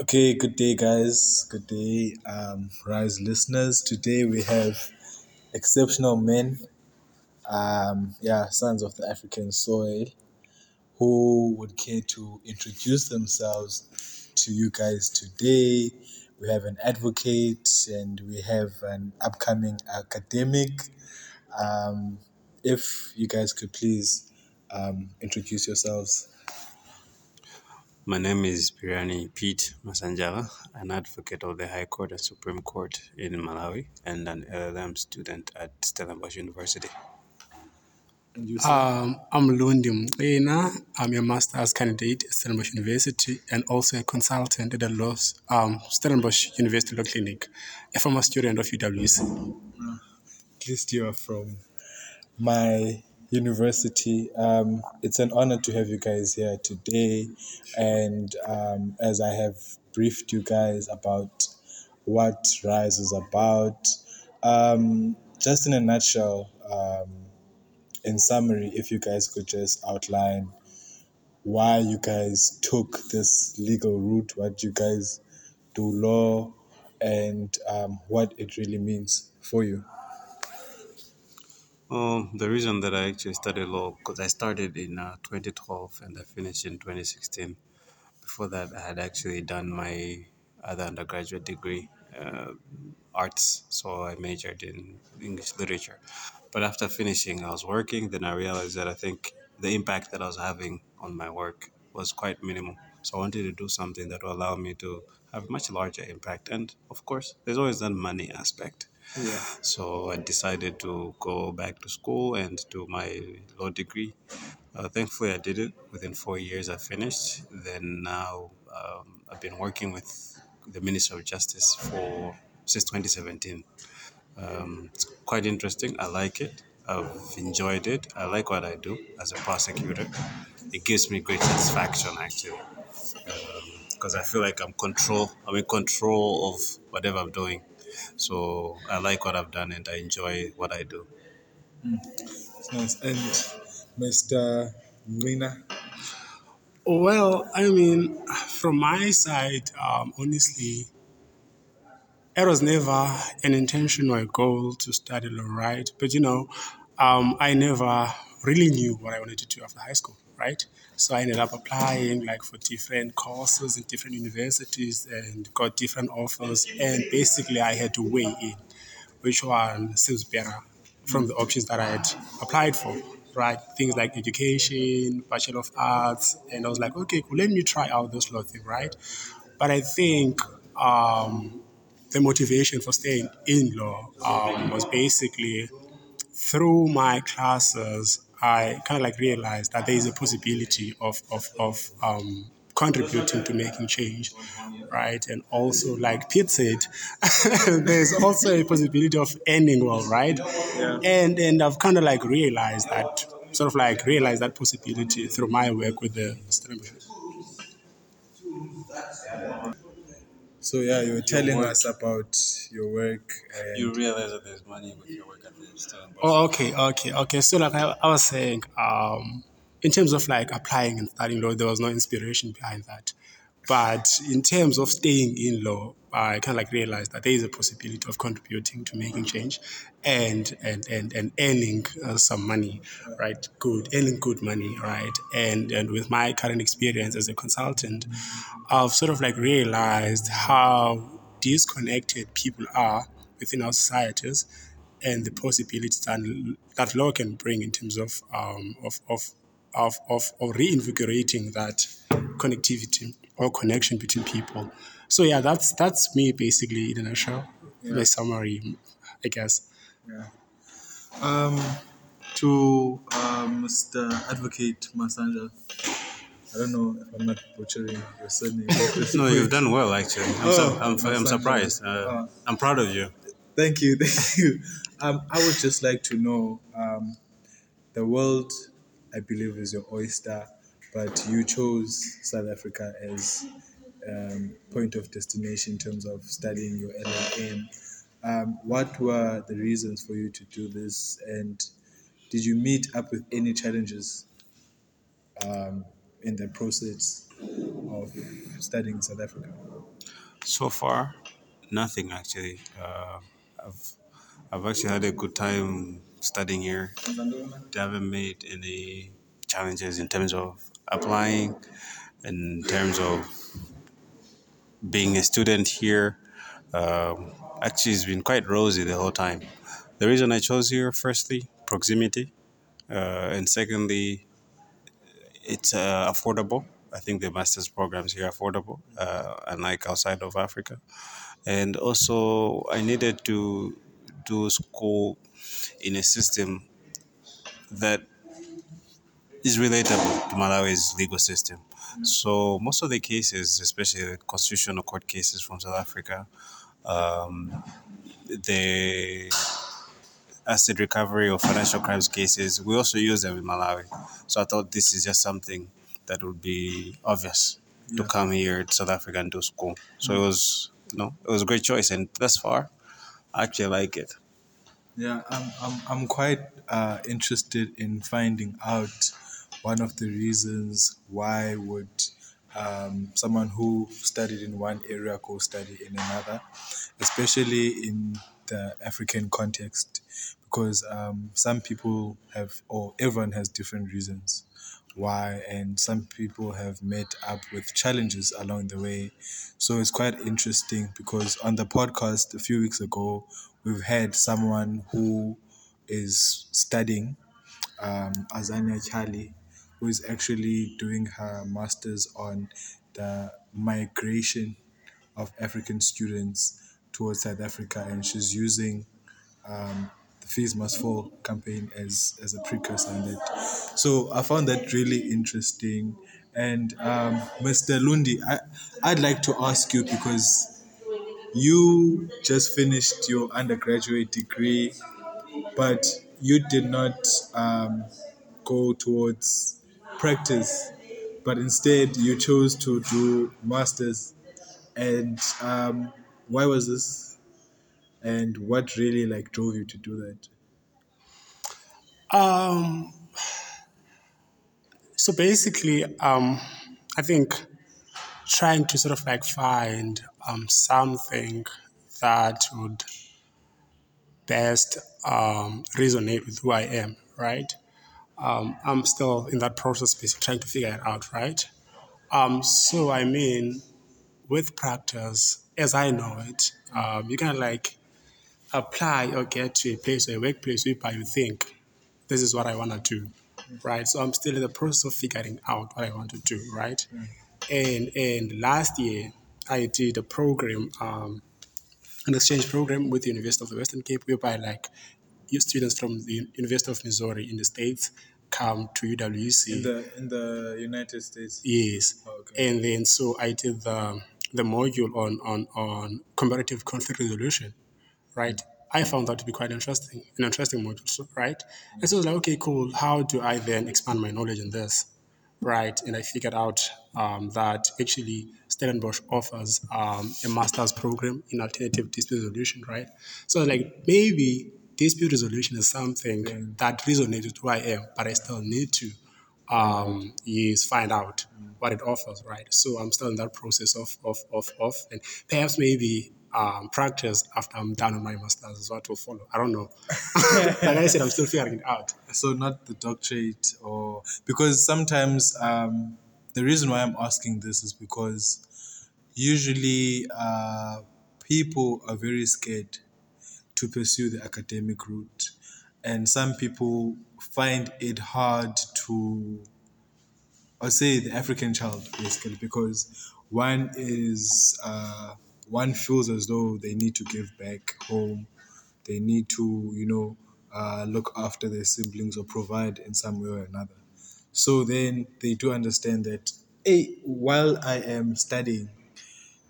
Okay, good day, guys. Good day, um, Rise listeners. Today we have exceptional men, um, yeah, sons of the African soil, who would care to introduce themselves to you guys today. We have an advocate and we have an upcoming academic. Um, if you guys could please um, introduce yourselves. My name is Pirani Pete Masanjala, an advocate of the High Court and Supreme Court in Malawi, and an LLM student at Stellenbosch University. And you, sir? Um, I'm Lundi Mqina. I'm a master's candidate at Stellenbosch University and also a consultant at the law, um, Stellenbosch University Law Clinic, a former student of UWC. at least you are from my university. Um, it's an honor to have you guys here today. And um, as I have briefed you guys about what Rise is about, um, just in a nutshell, um, in summary, if you guys could just outline why you guys took this legal route, what you guys do law, and um, what it really means for you. Um, the reason that I actually studied law because I started in uh, 2012 and I finished in 2016. Before that, I had actually done my other undergraduate degree, uh, arts, so I majored in English literature. But after finishing, I was working. Then I realized that I think the impact that I was having on my work was quite minimal. So I wanted to do something that will allow me to have much larger impact. And of course, there's always that money aspect. Yeah. So I decided to go back to school and do my law degree. Uh, thankfully, I did it. Within four years, I finished. Then now um, I've been working with the Minister of Justice for since 2017. Um, it's quite interesting. I like it. I've enjoyed it. I like what I do as a prosecutor. It gives me great satisfaction, actually, because I feel like I'm control. I'm in control of whatever I'm doing. So I like what I've done and I enjoy what I do. It's nice. And Mr. Mqina, Well, I mean, from my side, um, honestly, it was never an intention or a goal to study law, right? But you know, um, I never really knew what I wanted to do after high school, right? So I ended up applying like for different courses in different universities and got different offers. And basically, I had to weigh in which one seems better from the options that I had applied for, right? Things like education, Bachelor of Arts, and I was like, okay, cool, let me try out this law thing, right? But I think um, the motivation for staying in law um, was basically through my classes, I kind of like realized that there is a possibility of of, of um, contributing to making change, right? And also, like Pete said, there's also a possibility of ending well, right? And and I've kind of like realized that sort of like realized that possibility through my work with the Stellenbosch. So yeah, you were telling us about your work. And You realize that there's money with your work at the. Oh, okay, okay, okay. So, like I, I was saying, um, in terms of like applying and studying law, there was no inspiration behind that. But in terms of staying in law, I kind of like realized that there is a possibility of contributing to making change, and and and and earning uh, some money, right? Good, earning good money, right? And and with my current experience as a consultant, I've sort of like realized how disconnected people are within our societies and the possibilities that, that law can bring in terms of um, of, of, of, of, of reinvigorating that connectivity or connection between people. So yeah, that's that's me basically in a nutshell. The summary, I guess. um, to um, Mr. Advocate Masanja. I don't know if I'm not butchering your surname. No, you've done well, actually. I'm, Oh, su- I'm, I'm surprised. Uh, Oh. I'm proud of you. Thank you, thank you. Um, I would just like to know um, the world, I believe, is your oyster, but you chose South Africa as um, point of destination in terms of studying your LLM. Um, what were the reasons for you to do this, and did you meet up with any challenges um, in the process of studying in South Africa? So far, nothing actually. Uh, I've I've actually had a good time studying here. They haven't made any challenges in terms of applying, in terms of being a student here. Um, actually, it's been quite rosy the whole time. The reason I chose here, firstly, proximity, uh, and secondly, it's uh, affordable. I think the master's programs here are affordable, uh, unlike outside of Africa. And also, I needed to do school in a system that is relatable to Malawi's legal system. So most of the cases, especially the constitutional court cases from South Africa, um, the asset recovery or financial crimes cases, we also use them in Malawi. So I thought this is just something that would be obvious to come here to South Africa and do school. So it was, you know, it was a great choice, and thus far, I actually like it. Yeah, I'm, I'm, I'm quite uh, interested in finding out one of the reasons why would um, someone who studied in one area go study in another, especially in the African context, because um, some people have, or everyone has different reasons why, and some people have met up with challenges along the way. So it's quite interesting because on the podcast a few weeks ago, we've had someone who is studying, um, Azania Chali, who is actually doing her master's on the migration of African students towards South Africa, and she's using um, the Fees Must Fall campaign as, as a precursor in that. So I found that really interesting. And um, Mr. Lundi, I, I'd like to ask you because you just finished your undergraduate degree, but you did not um, go towards practice, but instead you chose to do masters. And um, why was this? And what really like drove you to do that? Um, so basically, um, I think trying to sort of like find um, something that would best um, resonate with who I am, right? Um, I'm still in that process, basically trying to figure it out, right? Um, so I mean, with practice, as I know it, um, you can like apply or get to a place or a workplace where you think this is what I want to do, right? So I'm still in the process of figuring out what I want to do, right? And and last year I did a program, um, an exchange program with the University of the Western Cape, whereby like students from the University of Missouri in the States come to UWC. In the in the United States. Yes. Oh, okay. And then so I did the the module on on on comparative conflict resolution, right? I found that to be quite interesting, an interesting module, right? And so I was like, okay, cool. How do I then expand my knowledge in this, right? And I figured out um, that actually Stellenbosch offers um, a master's program in alternative dispute resolution, right? So I was like maybe dispute resolution is something that resonates with who I am, but I still need to um, is find out what it offers, right? So I'm still in that process of of of, of and perhaps maybe um, practice after I'm done with my masters is what will follow. I don't know. like I said, I'm still figuring it out. So not the doctorate or because sometimes um, the reason why I'm asking this is because usually uh, people are very scared to pursue the academic route, and some people find it hard to or say the African child basically because one is uh, one feels as though they need to give back home, they need to you know uh, look after their siblings or provide in some way or another. So then they do understand that hey, while I am studying,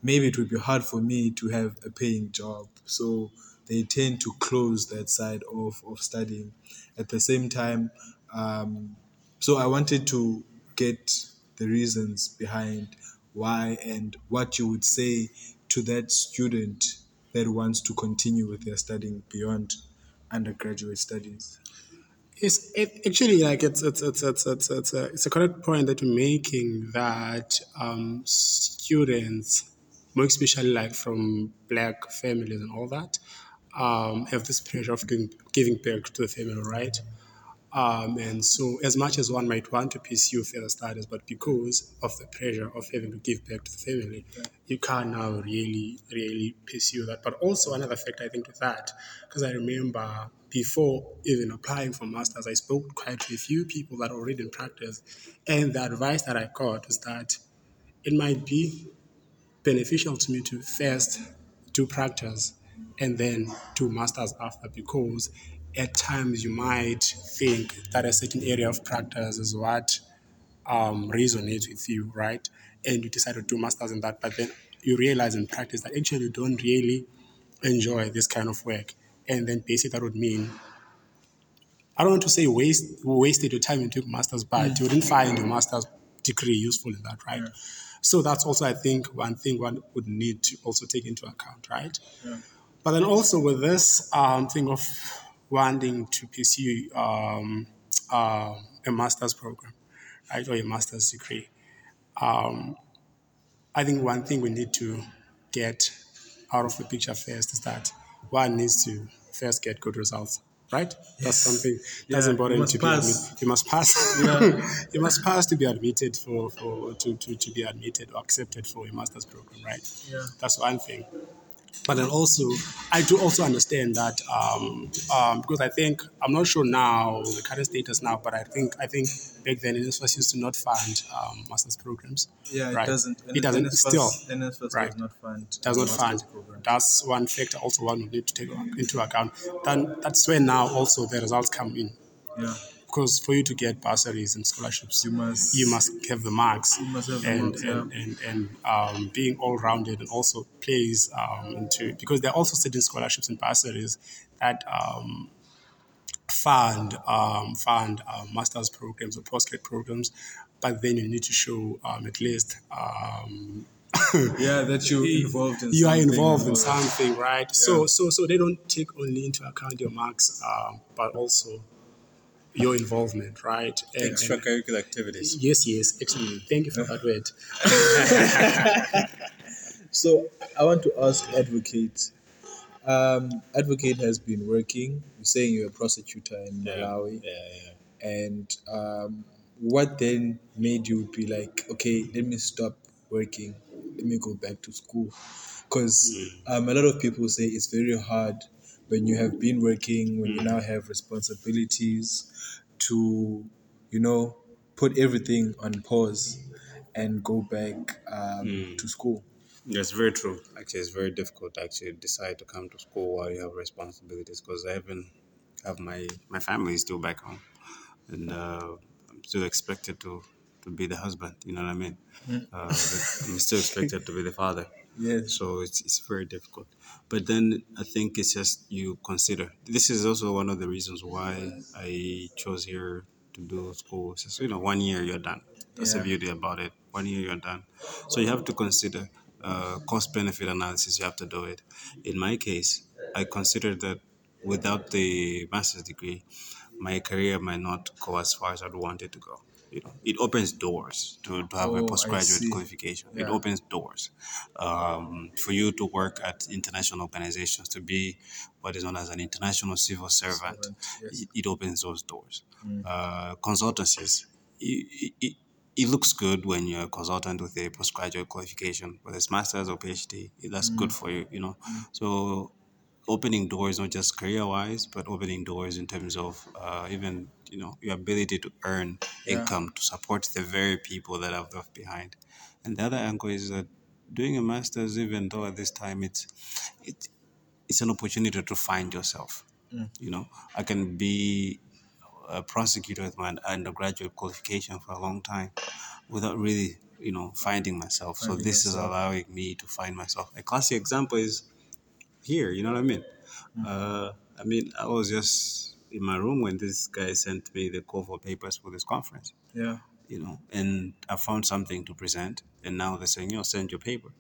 maybe it would be hard for me to have a paying job. So they tend to close that side of, of studying. At the same time, um, so I wanted to get the reasons behind why and what you would say to that student that wants to continue with their studying beyond undergraduate studies. It's it, actually like it's it's it's it's it's it's a, it's a correct point that you're making that um, students more especially like from black families and all that, um, have this pressure of giving, giving back to the family, right? Um, and so, as much as one might want to pursue further studies, but because of the pressure of having to give back to the family, you can't now really, really pursue that. But also, another factor I think with that, because I remember before even applying for masters, I spoke quite to a few people that are already in practice, and the advice that I got was that it might be beneficial to me to first do practice and then do masters after because at times you might think that a certain area of practice is what um, resonates with you, right? And you decide to do masters in that, but then you realize in practice that actually you don't really enjoy this kind of work. And then basically that would mean I don't want to say waste wasted your time into masters, but you wouldn't find your master's degree useful in that, right? So that's also I think one thing one would need to also take into account, right? But then also with this um, thing of wanting to pursue um, uh, a master's program, right, or a master's degree, um, I think one thing we need to get out of the picture first is that one needs to first get good results, right? That's something that's Yeah, important to pass. be admitted. You must pass. Yeah. you must pass to be admitted for, for to, to, to be admitted or accepted for a master's program, right? Yeah. That's one thing. But then also, I do also understand that um, um, because I think I'm not sure now the current status now, but I think I think back then NSFAS used to not fund um, master's programs. Yeah, it doesn't. It doesn't NSFAS still NSFAS right. does not fund. does not fund. program. That's one factor also one would need to take into account. Then that's where now also the results come in Yeah, because for you to get bursaries and scholarships, you must. you must have the marks You must have the and, yeah. and, and, and um, being all rounded and also plays um, into because there are also certain scholarships and bursaries that um, fund um, fund um, master's programs or postgrad programs, but then you need to show um, at least um, Yeah, that you're involved in. you are involved in something, right? So so so they don't take only into account your marks, um, but also your involvement, right? And- and- Extracurricular activities. Yes, yes, excellent. Thank you for that word. So I want to ask Advocate. Um, Advocate has been working. You're saying you're a prosecutor in Malawi, Yeah, yeah. and um, what then made you be like, okay, let me stop working, let me go back to school? Because um, a lot of people say it's very hard when you have been working, when you now have responsibilities, to, you know, put everything on pause and go back um, to school. That's very true. Actually, it's very difficult to actually decide to come to school while you have responsibilities because I even have my my family is still back home, and uh, I'm still expected to to be the husband. You know what I mean? Uh, I'm still expected to be the father. Yes. So it's it's very difficult. But then I think it's just you consider. This is also one of the reasons why I chose here to do school. It's just, you know, one year you're done. That's the Yeah. beauty about it. One year you're done. So you have to consider uh, cost benefit analysis. You have to do it. In my case, I considered that without the master's degree, my career might not go as far as I'd want it to go. It opens doors to, to have Oh, a postgraduate qualification. It opens doors um, for you to work at international organizations, to be what is known as an international civil servant. Yes. it, it opens those doors. Uh, consultancies, it, it, it looks good when you're a consultant with a postgraduate qualification, whether it's master's or PhD. That's good for you, you know. So opening doors not just career wise but opening doors in terms of uh, even you know your ability to earn income to support the very people that I've left behind. And the other angle is that doing a master's even though at this time it's it, it's an opportunity to find yourself. You know I can be a prosecutor with my undergraduate qualification for a long time without really you know finding myself. So Finding this is allowing me to find myself. A classic example is here. You know what I mean? Uh, I mean, I was just in my room when this guy sent me the call for papers for this conference. Yeah. You know, and I found something to present, and now they're saying, "You know, send your paper."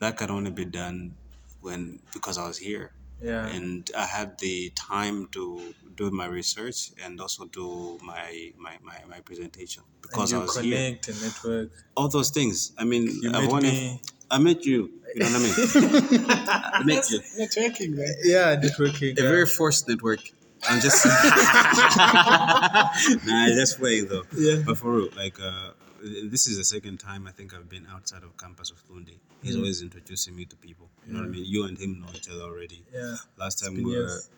That can only be done when because I was here, Yeah. and I had the time to do my research and also do my my my, my presentation because and I you was here connect and network. all those things. I mean, You I've met only, me. I met you. You know what I mean? I met you. Networking, man. Yeah, networking. A yeah. very forced network. I'm just nah, just playing though. Yeah. But for real, like uh, this is the second time I think I've been outside of campus of Lundi. He's Mm. always introducing me to people. You know what I mean? You and him know each other already. Yeah. Last time we were, years.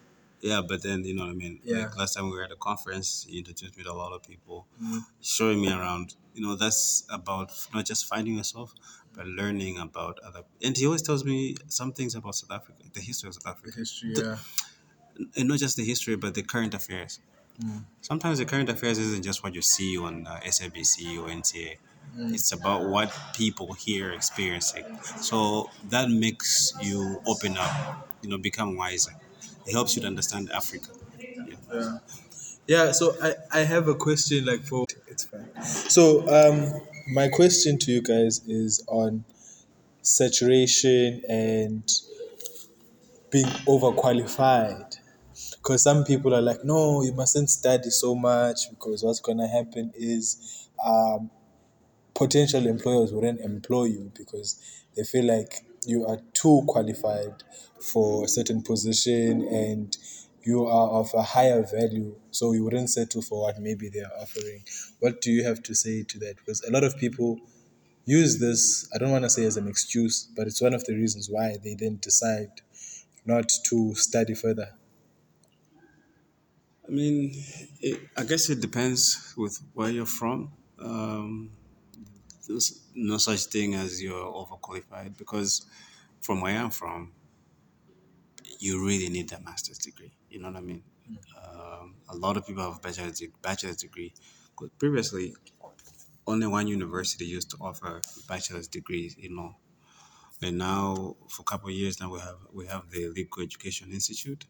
yeah, but then you know what I mean. Yeah. Like last time we were at a conference, he introduced me to a lot of people, Mm. showing me around. You know, that's about not just finding yourself, but learning about other. And he always tells me some things about South Africa, the history of South Africa History, The- yeah. And not just the history, but the current affairs. Sometimes the current affairs isn't just what you see on uh, SABC or NTA. It's about what people here are experiencing. So that makes you open up, you know, become wiser. It helps you to understand Africa. Yeah. Yeah. Yeah, so I, I have a question like for it's fine. So um my question to you guys is on saturation and being overqualified. Because some people are like, no, you mustn't study so much because what's gonna happen is um potential employers wouldn't employ you because they feel like you are too qualified for a certain position and you are of a higher value so you wouldn't settle for what maybe they are offering. What do you have to say to that? Because a lot of people use this i don't want to say as an excuse but it's one of the reasons why they then decide not to study further I mean, it, I guess it depends with where you're from. Um, there's no such thing as you're overqualified because from where I'm from, you really need a master's degree. You know what I mean? Um, a lot of people have bachelor's, de- bachelor's degree. 'Cause previously, only one university used to offer bachelor's degrees in law. And now, for a couple of years now, we have we have the Legal Education Institute.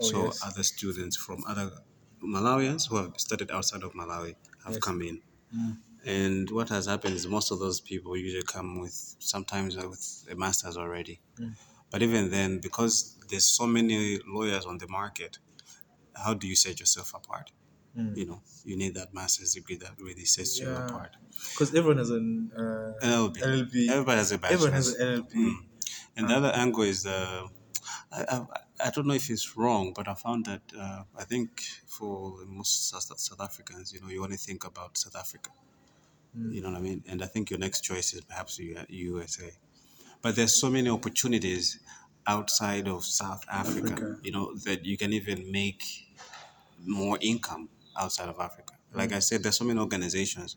Oh, so yes. other students from other Malawians who have studied outside of Malawi have Yes. come in. And what has happened is most of those people usually come with sometimes with a master's already. But even then, because there's so many lawyers on the market, how do you set yourself apart? You know, you need that master's degree that really sets you apart. because everyone has an uh, LLB. LLB. Everybody has a bachelor's. everyone has an LLB Mm. And the other angle is uh, I, I, I don't know if it's wrong, but I found that uh, I think for most South, Africans, you know, you only think about South Africa. You know what I mean? And I think your next choice is perhaps USA. But there's so many opportunities outside of South Africa, Africa. you know, that you can even make more income outside of Africa. Like I said, there's so many organizations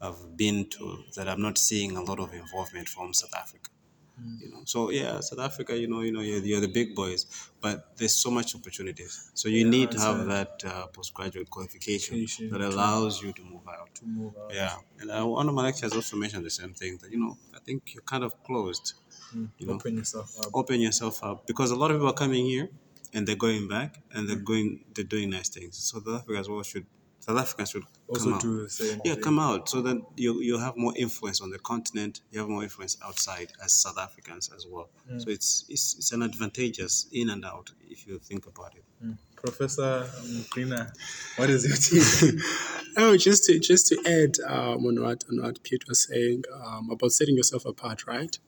I've been to that I'm not seeing a lot of involvement from South Africa. You know, so yeah, South Africa, you know, you know, you're, you're the big boys, but there's so much opportunities. So you need to have that uh, postgraduate qualification that to- allows you to move out. to move out. Yeah, and uh, one of my lecturers also mentioned the same thing that you know I think you're kind of closed. You know, Open yourself up. open yourself up because a lot of people are coming here and they're going back and they're going they're doing nice things. So South Africa as well should South Africans should Also come out. the same. Yeah, thing. come out so that you you have more influence on the continent. You have more influence outside as South Africans as well. So it's it's it's an advantageous in and out if you think about it. Professor um, Greener, what is your take? Oh, just to just to add um, on what on what Pete was saying um, about setting yourself apart, right?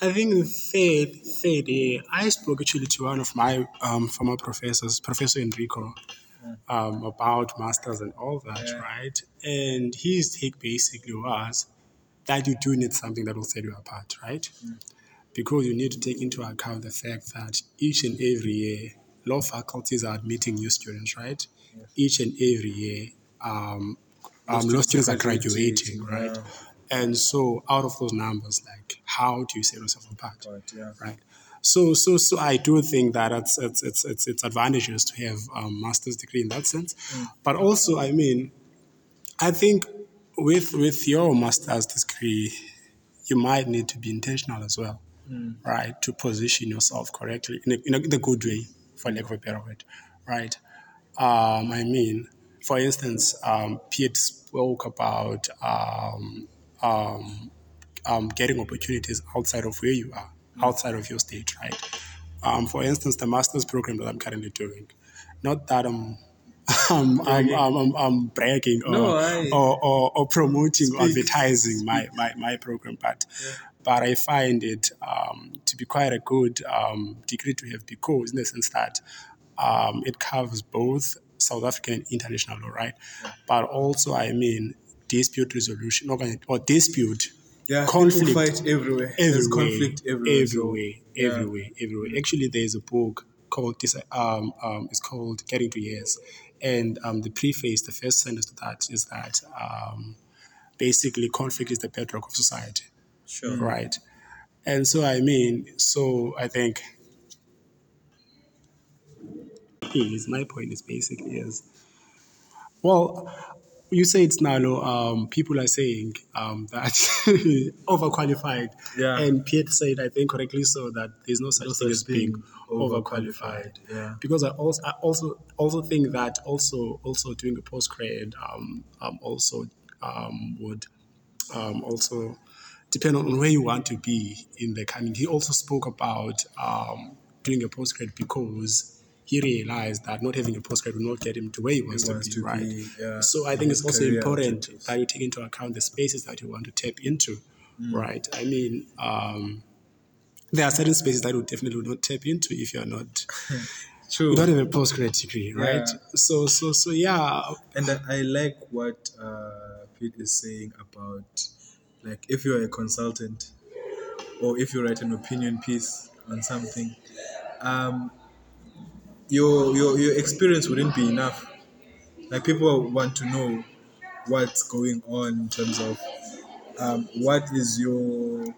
I think the third third year, I spoke actually to one of my um, former professors, Professor Enrico, um, about masters and all that, Yeah. right? And his take basically was that you do need something that will set you apart, right? Because you need to take into account the fact that each and every year, law faculties are admitting new students, right? Each and every year, um, um, law students are graduating, right? yeah. And so, out of those numbers, like, how do you set yourself apart? But, yeah. right? So, so, so I do think that it's it's it's it's, it's advantageous to have a master's degree in that sense, but also, I mean, I think with with your master's degree, you might need to be intentional as well, right? To position yourself correctly in a, in a, in a good way, for lack of a better word, right? Um, I mean, for instance, um, Pete spoke about um, um, um, getting opportunities outside of where you are, outside of your state, right? Um, for instance, the master's program that I'm currently doing, not that I'm. I'm, I'm, I'm, I'm, I'm bragging or, No, I- or, or, or promoting or advertising my, my, my program, but but I find it um, to be quite a good um, degree to have because, in the sense that um, it covers both South African and international law, right? But also, I mean, dispute resolution or dispute Yeah, conflict fight everywhere. There's conflict everywhere. so- everywhere, yeah. everywhere, everywhere. Actually, there's a book called this. Um, um, it's called Getting to Yes, and um, the preface, the first sentence to that is that um, basically conflict is the bedrock of society, Sure. right? And so, I mean, so I think is my point is basically is well, you say it's Nalo. Um, people are saying um, that overqualified, Yeah. and Pete said, I think correctly so, that there's no such No thing such as being overqualified. overqualified, yeah. Because I also, I also, also think that also, also doing a postgrad, um, um, also um, would um, also depend on where you want to be in the coming. He also spoke about um, doing a postgrad because he realized that not having a postgrad will not get him to where he wants, wants to be, to right? be, yeah, so I think it's also important objectives. that you take into account the spaces that you want to tap into, right? I mean, um, there are certain spaces that you definitely would not tap into if you're not True. you don't have a postgrad degree, right? Yeah. So so so yeah, And I, I like what uh, Pete is saying about, like, if you're a consultant or if you write an opinion piece on something, um, your, your your experience wouldn't be enough. Like, people want to know what's going on in terms of um, what is your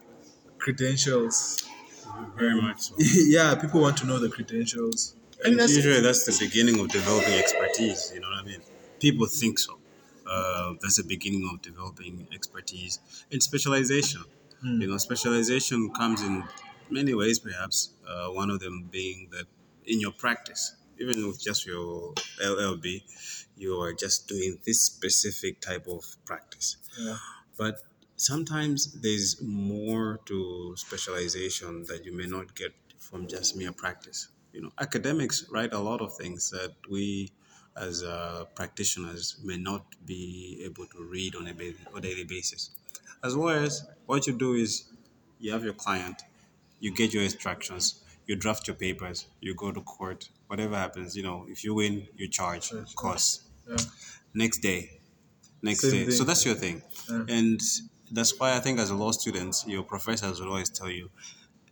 credentials. Very much so. yeah, people want to know the credentials. And usually that's the beginning of developing expertise. You know what I mean? People think so. Uh, that's the beginning of developing expertise and specialization. You know, specialization comes in many ways, perhaps. Uh, one of them being that in your practice, even with just your LLB, you are just doing this specific type of practice. Yeah. But sometimes there's more to specialization that you may not get from just mere practice. You know, academics write a lot of things that we as uh, practitioners may not be able to read on a, ba- on a daily basis. As well as what you do is you have your client, you get your instructions, you draft your papers, you go to court, whatever happens, you know, if you win, you charge yeah. costs. Yeah. Next day, next Same day. So that's your thing. Yeah. And that's why I think as a law student, your professors will always tell you,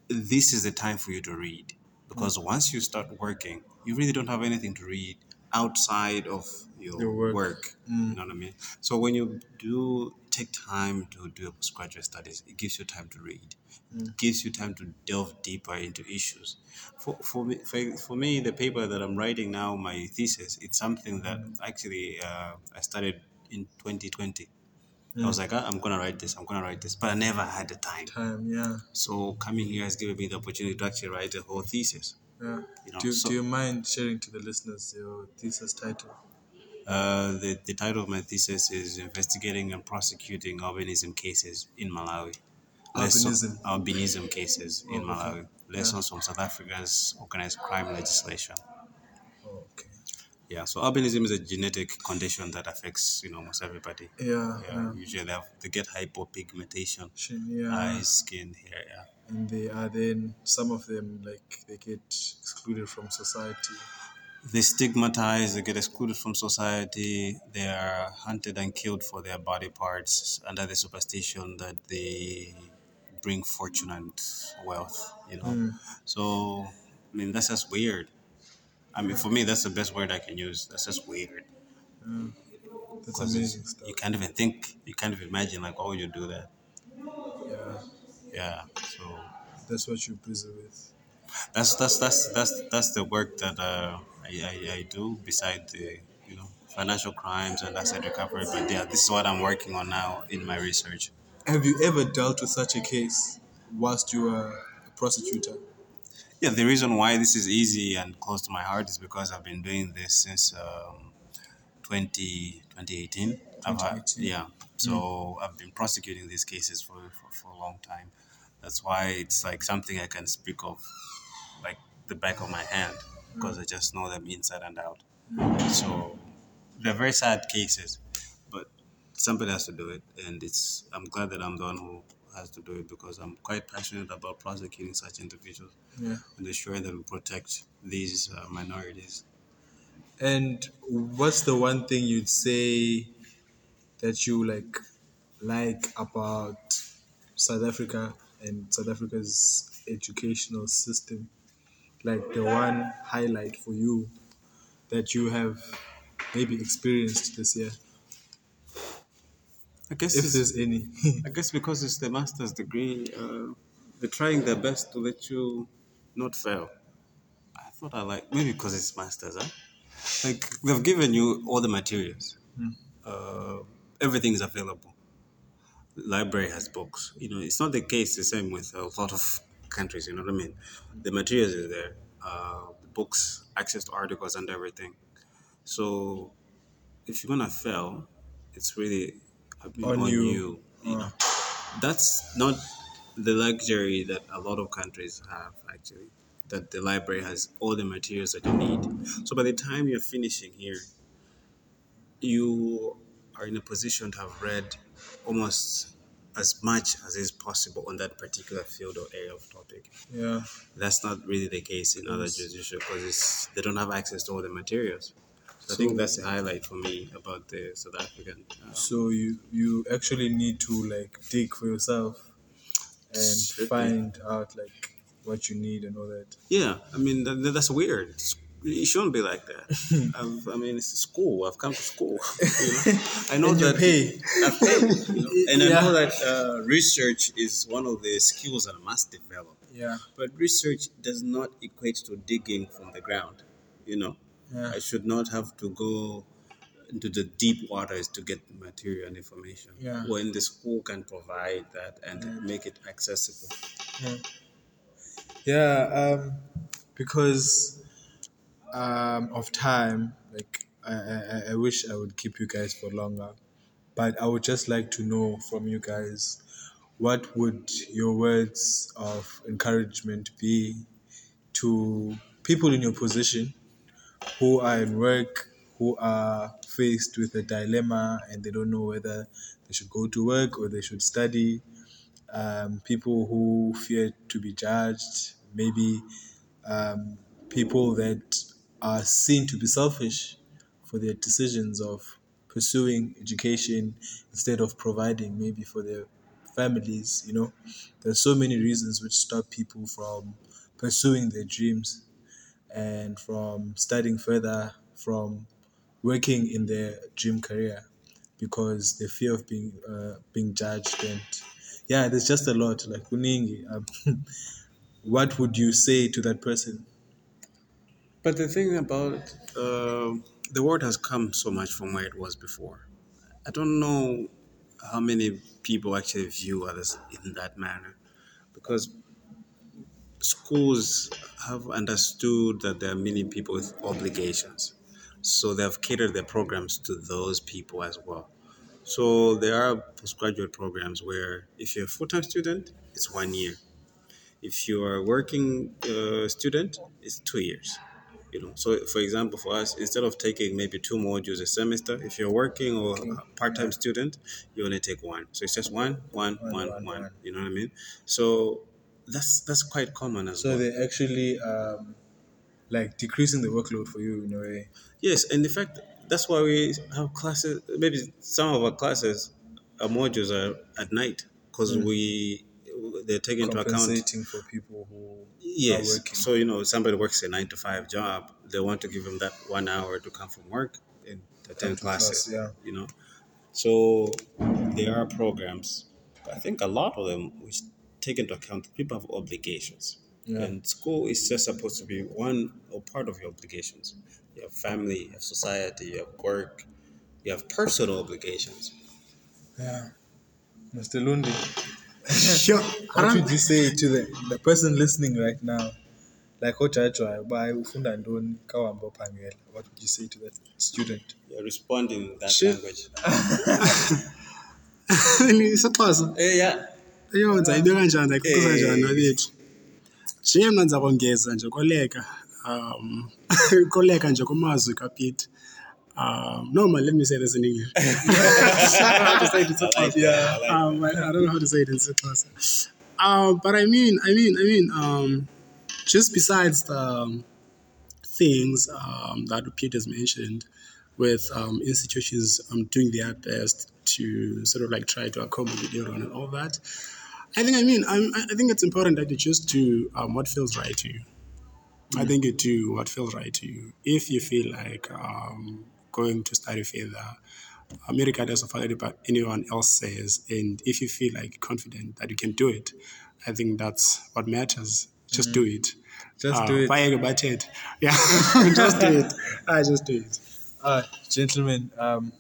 this is the time for you to read. Because mm. once you start working, you really don't have anything to read outside of your, Your work. work. Mm. You know what I mean? So when you do take time to do your postgraduate studies, it gives you time to read. It gives you time to delve deeper into issues. For, for, me, for, for me, the paper that I'm writing now, my thesis, it's something that actually uh, I started in 2020. I was like, "Ah, I'm gonna write this. I'm gonna write this, but I never had the time. Time, yeah. So coming here has given me the opportunity to actually write a whole thesis. Yeah. You know, do, so- do you mind sharing to the listeners your thesis title? Uh, the, the title of my thesis is Investigating and Prosecuting Albinism Cases in Malawi. Albinism. albinism cases in Oh, okay. Malawi. Lessons from South Africa's organized crime legislation. Oh, okay. Yeah, so albinism is a genetic condition that affects you know almost everybody. Yeah, Yeah, yeah. usually they, have, they get hypopigmentation, yeah. eyes, skin, hair. Yeah. And they are then, some of them, like, they get excluded from society. They stigmatize, they get excluded from society, they are hunted and killed for their body parts under the superstition that they bring fortune and wealth, you know. So, I mean, that's just weird. I mean, for me, that's the best word I can use. That's just weird. That's 'Cause amazing stuff. You can't even think, you can't even imagine, like, why would you do that? Yeah. Yeah. So, That's what you're busy with. that's that's that's that's that's the work that uh, I, I I do beside the you know financial crimes and asset recovery. But yeah, this is what I'm working on now in my research. Have you ever dealt with such a case whilst you were a prosecutor? Yeah, the reason why this is easy and close to my heart is because I've been doing this since um, 20, 2018. I've had- 2018. yeah, so I've been prosecuting these cases for, for, for a long time. That's why it's like something I can speak of like the back of my hand because I just know them inside and out. So they're very sad cases, but somebody has to do it, and it's I'm glad that I'm the one who has to do it because I'm quite passionate about prosecuting such individuals Yeah. and ensuring that we protect these uh, minorities. And what's the one thing you'd say that you like like about South Africa and South Africa's educational system? Like the one highlight for you that you have maybe experienced this year, I guess if there's any. I guess because it's the master's degree, uh, they're trying their best to let you not fail. I thought I like maybe because it's masters, huh? Like they've given you all the materials. Uh, everything is available. Library has books. You know, it's not the case the same with a lot of countries. You know what I mean? The materials is there. Uh, the books, access to articles, and everything. So if you're gonna fail, it's really On on, you. you. You, know, that's not the luxury that a lot of countries have actually. That the library has all the materials that you need. So by the time you're finishing here, you are in a position to have read almost as much as is possible on that particular field or area of topic. yeah. That's not really the case in other jurisdictions because they don't have access to all the materials. So, I think that's the highlight for me about the South African. Uh, So you you actually need to like dig for yourself and find out like what you need and all that. yeah, I mean that, that- that's weird. It's- It shouldn't be like that. I've, I mean, it's a school. I've come to school. You know? I know that pay. I've paid, you know? and I know that uh, research is one of the skills that I must develop. Yeah. But research does not equate to digging from the ground. You know, Yeah. I should not have to go into the deep waters to get material and information. Yeah. When the school can provide that and make it accessible. Yeah, um, because um, of time, like I, I, I wish I would keep you guys for longer, but I would just like to know from you guys, what would your words of encouragement be to people in your position who are in work, who are faced with a dilemma and they don't know whether they should go to work or they should study, um, people who fear to be judged, maybe um, people that are seen to be selfish for their decisions of pursuing education instead of providing maybe for their families. You know, there's so many reasons which stop people from pursuing their dreams and from studying further, from working in their dream career because the fear of being uh, being judged and yeah, there's just a lot like. Um, what would you say to that person? But the thing about uh, the world has come so much from where it was before. I don't know how many people actually view others in that manner because schools have understood that there are many people with obligations. So they have catered their programs to those people as well. So there are postgraduate programs where if you're a full-time student, it's one year. If you're a working uh, student, it's two years. You know, so for example, for us, instead of taking maybe two modules a semester, if you're working or a part-time student, you only take one. So it's just one, one, One, one, one, one. one. You know what I mean? So that's that's quite common as well. So they're actually um, like decreasing the workload for you in a way. Yes, and in fact, that's why we have classes. Maybe some of our classes, our modules are at night because we they're taking into account. For people who Yes. So you know, somebody works a nine to five job. They want to give them that one hour to come from work and attend classes. class, yeah. You know, so there are programs. I think a lot of them which take into account people have obligations. Yeah. And school is just supposed to be one or part of your obligations. You have family, you have society, you have work, you have personal obligations. Yeah. Mr. Lundi, Sure. What would you say to the, the person listening right now? Like ochachwa by ufunda ntoni kawambo uphangela. What would you say to that student? You're responding in that sure. language. isixhosa Eh, yeah. eyo ndizayibeka kanjani ndayikuquza Eh. njani nje mna ndiza kongeza nje koleka um koleka nje kumazwi kapete Um, no, man, let me say this in English. I don't know how to say it in Xhosa. Yeah. Um, I, I don't know how to say it in Xhosa. Um, but I mean, I mean, I mean, um, just besides the um, things um, that Peter's mentioned, with um, institutions um, doing their best to sort of like try to accommodate everyone and all that. I think I mean I'm, I think it's important that you just do um, what feels right to you. I think you do what feels right to you. If you feel like um, going to study further, um, regardless of what anyone else says, and if you feel like confident that you can do it, I think that's what matters. Just do it. Just Uh, do it. buy a budget. Yeah, just do it. I just do it. Uh, gentlemen, um,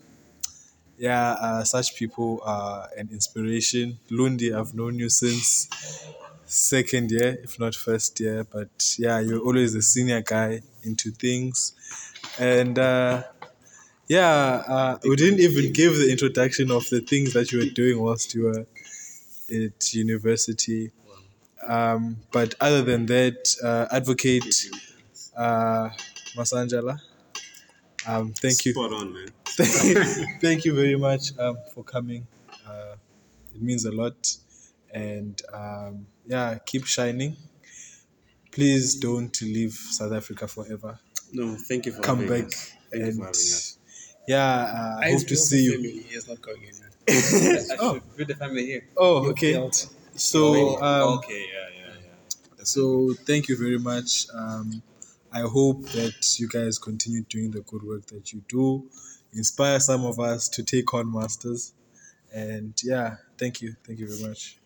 yeah, uh, such people are an inspiration. Lundi, I've known you since second year, if not first year, but yeah, you're always the senior guy into things. And uh, yeah, uh, we didn't even give the introduction of the things that you were doing whilst you were at university. Um, but other than that, uh, advocate uh, Masanjala. Um, thank you. Spot on, man. Thank you very much um, for coming. Uh, it means a lot. And um, yeah, keep shining. Please don't leave South Africa forever. No, thank you for Come back. us. Thank and for having us. Yeah, uh, I hope to see you. He is not going anywhere. I should build a family here. Oh, okay. So, um, okay, yeah, yeah, yeah. so thank you very much. Um, I hope that you guys continue doing the good work that you do. Inspire some of us to take on masters. And yeah, thank you. Thank you very much.